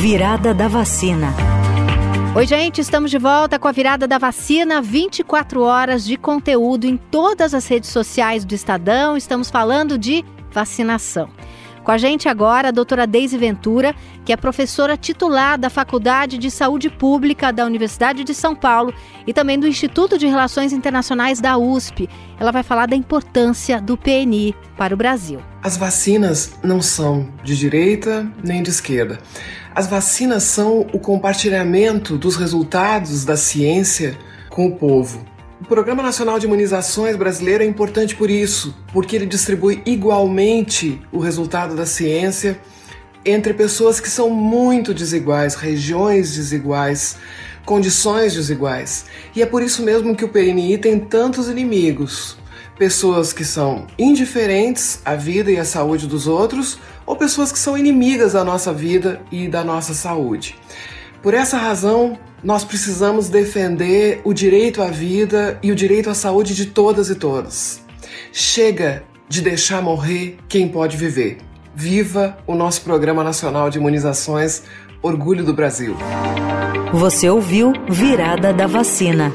Virada da vacina. Oi, gente, estamos de volta com a virada da vacina, 24 horas de conteúdo em todas as redes sociais do Estadão. Estamos falando de vacinação. Com a gente agora a doutora Deise Ventura, que é professora titular da Faculdade de Saúde Pública da Universidade de São Paulo e também do Instituto de Relações Internacionais da USP. Ela vai falar da importância do PNI para o Brasil. As vacinas não são de direita nem de esquerda. As vacinas são o compartilhamento dos resultados da ciência com o povo. O Programa Nacional de Imunizações brasileiro é importante por isso, porque ele distribui igualmente o resultado da ciência entre pessoas que são muito desiguais, regiões desiguais, condições desiguais. E é por isso mesmo que o PNI tem tantos inimigos. Pessoas que são indiferentes à vida e à saúde dos outros, ou pessoas que são inimigas da nossa vida e da nossa saúde. Por essa razão, nós precisamos defender o direito à vida e o direito à saúde de todas e todos. Chega de deixar morrer quem pode viver. Viva o nosso Programa Nacional de Imunizações, Orgulho do Brasil. Você ouviu Virada da Vacina.